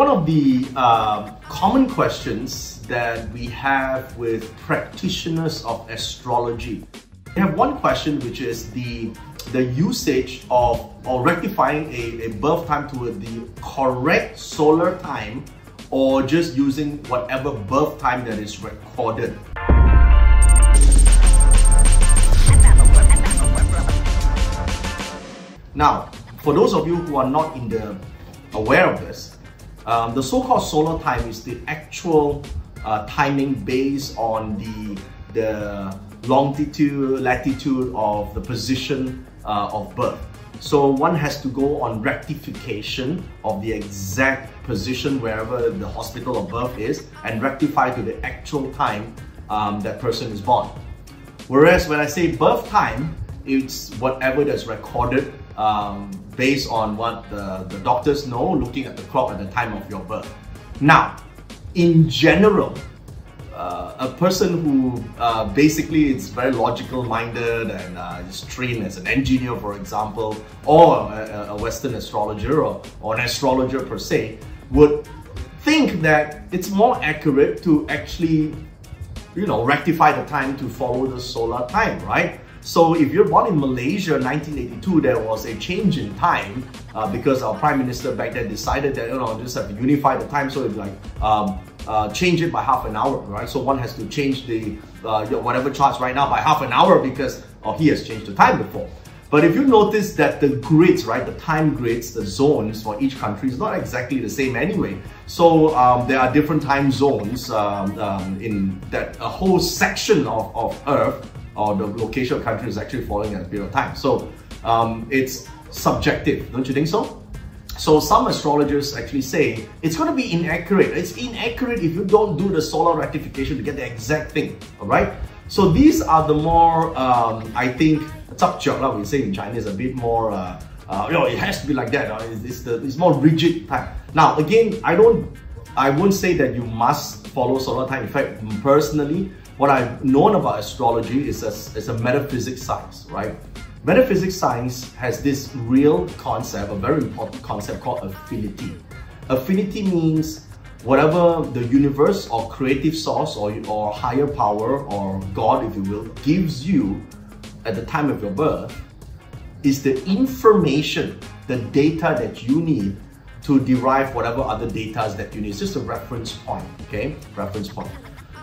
One of the uh, common questions that we have with practitioners of astrology, we have one question which is the the usage of or rectifying a, a birth time to the correct solar time or just using whatever birth time that is recorded. Now, for those of you who are not in the aware of this, um, the so-called solar time is the actual uh, timing based on the the longitude, latitude of the position uh, of birth. So one has to go on rectification of the exact position wherever the hospital of birth is and rectify to the actual time um, that person is born. Whereas when I say birth time, it's whatever that's recorded um, based on what the, the doctors know looking at the clock at the time of your birth. Now, in general, uh, a person who uh, basically is very logical minded and uh, is trained as an engineer, for example, or a, a Western astrologer or, or an astrologer per se, would think that it's more accurate to actually, you know, rectify the time to follow the solar time, right? So if you're born in Malaysia 1982, there was a change in time uh, because our prime minister back then decided that you know just have to unify the time, so it's like um, uh, change it by half an hour, right? So one has to change the uh, whatever charts right now by half an hour because oh, he has changed the time before. But if you notice that the grids, right, the time grids, the zones for each country is not exactly the same anyway. So um, there are different time zones um, um, in that a whole section of, of Earth or the location of country is actually following at a period of time. So um, it's subjective, don't you think so? So some astrologers actually say it's going to be inaccurate. It's inaccurate if you don't do the solar rectification to get the exact thing, all right? So these are the more, um, I think, like we say in Chinese, a bit more, uh, uh, you know, it has to be like that. Uh, it's, it's, the, it's more rigid time. Now, again, I don't, I won't say that you must follow solar time. In fact, personally, what I've known about astrology is a, is a metaphysics science, right? Metaphysics science has this real concept, a very important concept called affinity. Affinity means whatever the universe or creative source or, or higher power or God, if you will, gives you at the time of your birth is the information, the data that you need to derive whatever other data that you need. It's just a reference point, okay? Reference point.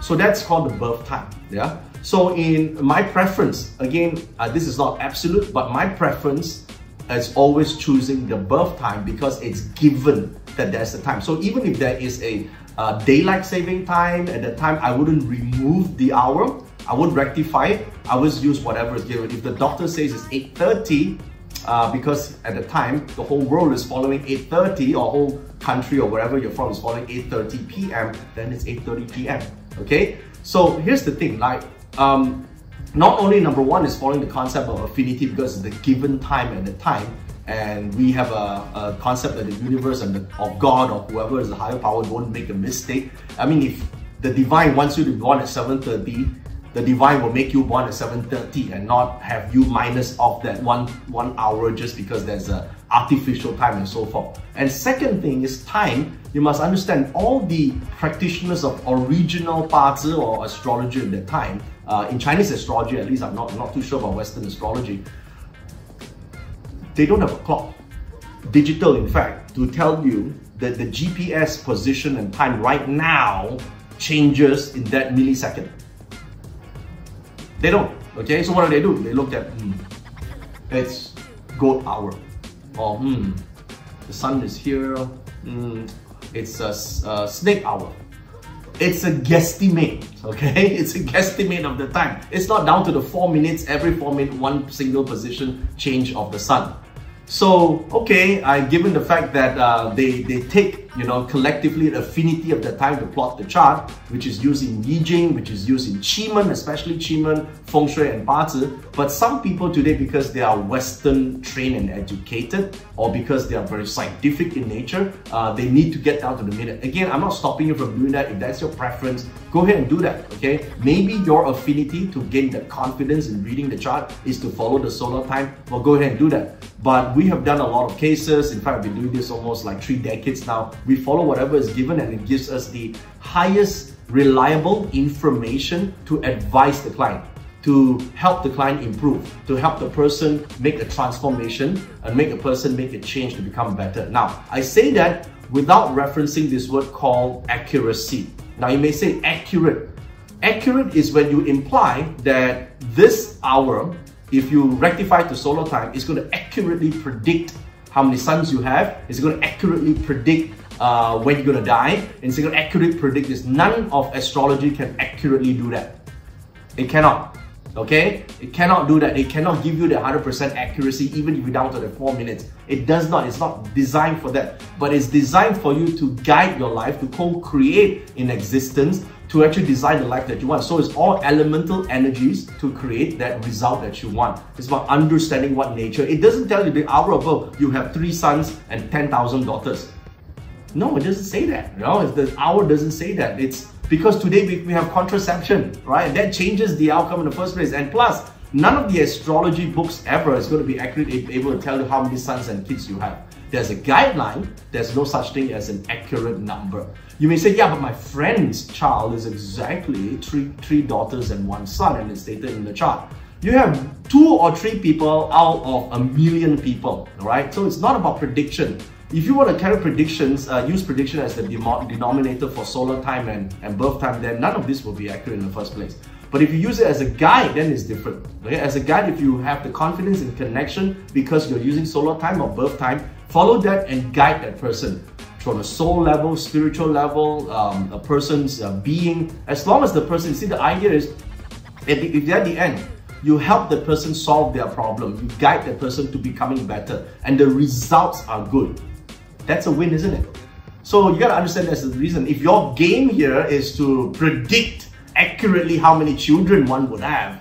So that's called the birth time, yeah? So in my preference, again, uh, this is not absolute, but my preference is always choosing the birth time because it's given that there's a time. So even if there is a uh, daylight saving time at the time, I wouldn't remove the hour. I would rectify it. I would use whatever is given. If the doctor says it's 8.30, uh, because at the time, the whole world is following 8.30 or whole country or wherever you're from is following 8.30 p.m., then it's 8.30 p.m. Okay? So here's the thing, like, um, not only number one is following the concept of affinity because the given time and the time, and we have a, a concept that the universe and the, of God or whoever is the higher power won't make a mistake. I mean, if the divine wants you to be born at 7.30, the divine will make you born at 7.30 and not have you minus off that one, one hour just because there's a artificial time and so forth. And second thing is time. You must understand all the practitioners of original parts or astrology at that time, uh, in Chinese astrology at least, I'm not, not too sure about Western astrology, they don't have a clock. Digital, in fact, to tell you that the GPS position and time right now changes in that millisecond. They don't. Okay, so what do they do? They look at hmm, it's goat hour or hmm, the sun is here, hmm, it's a, a snake hour. It's a guesstimate, okay? It's a guesstimate of the time. It's not down to the four minutes, every four minutes, one single position change of the sun. So, okay, I given the fact that uh, they, they take, you know, collectively the affinity of the time to plot the chart, which is used in Yijing, which is used in Qi Men, especially Qi Men, Feng Shui and Bazi. But some people today, because they are Western trained and educated, or because they are very scientific in nature, uh, they need to get down to the minute. Again, I'm not stopping you from doing that. If that's your preference, go ahead and do that, okay? Maybe your affinity to gain the confidence in reading the chart is to follow the solar time. Well, go ahead and do that. But we have done a lot of cases. In fact, I've been doing this almost like three decades now. We follow whatever is given and it gives us the highest reliable information to advise the client to help the client improve, to help the person make a transformation and make a person make a change to become better. Now, I say that without referencing this word called accuracy. Now, you may say accurate. Accurate is when you imply that this hour, if you rectify to solar time, it's going to accurately predict how many sons you have. It's going to accurately predict uh, when you're going to die. And it's going to accurately predict this. None of astrology can accurately do that. It cannot okay? It cannot do that. It cannot give you the 100% accuracy even if you're down to the 4 minutes. It does not. It's not designed for that. But it's designed for you to guide your life, to co-create in existence, to actually design the life that you want. So it's all elemental energies to create that result that you want. It's about understanding what nature. It doesn't tell you the hour above you have three sons and 10,000 daughters. No, it doesn't say that. No, the hour doesn't say that. It's because today we, we have contraception, right? That changes the outcome in the first place. And plus, none of the astrology books ever is going to be accurate able to tell you how many sons and kids you have. There's a guideline, there's no such thing as an accurate number. You may say, yeah, but my friend's child is exactly three, three daughters and one son, and it's stated in the chart. You have two or three people out of a million people, right? So it's not about prediction. If you want to carry predictions, uh, use prediction as the denominator for solar time and, and birth time, then none of this will be accurate in the first place. But if you use it as a guide, then it's different. Okay? As a guide, if you have the confidence and connection because you're using solar time or birth time, follow that and guide that person from a soul level, spiritual level, um, a person's uh, being. As long as the person, see, the idea is if, if at the end, you help the person solve their problem, you guide the person to becoming better, and the results are good. That's a win, isn't it? So you gotta understand that's the reason. If your game here is to predict accurately how many children one would have,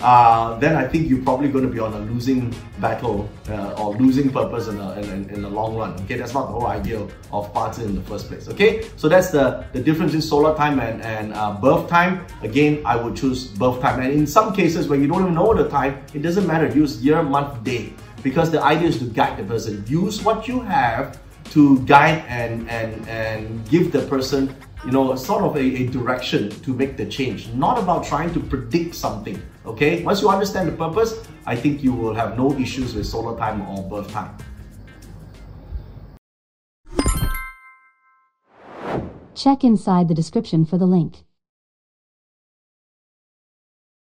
uh, then I think you're probably going to be on a losing battle uh, or losing purpose in, a, in, in, the long run. Okay, that's not the whole idea of parts in the first place. Okay, so that's the, the difference in solar time and, and uh, birth time. Again, I would choose birth time. And in some cases where you don't even know the time, it doesn't matter. Use year, month, day. Because the idea is to guide the person. Use what you have to guide and, and, and give the person, you know, sort of a, a direction to make the change. Not about trying to predict something, okay? Once you understand the purpose, I think you will have no issues with solar time or birth time. Check inside the description for the link.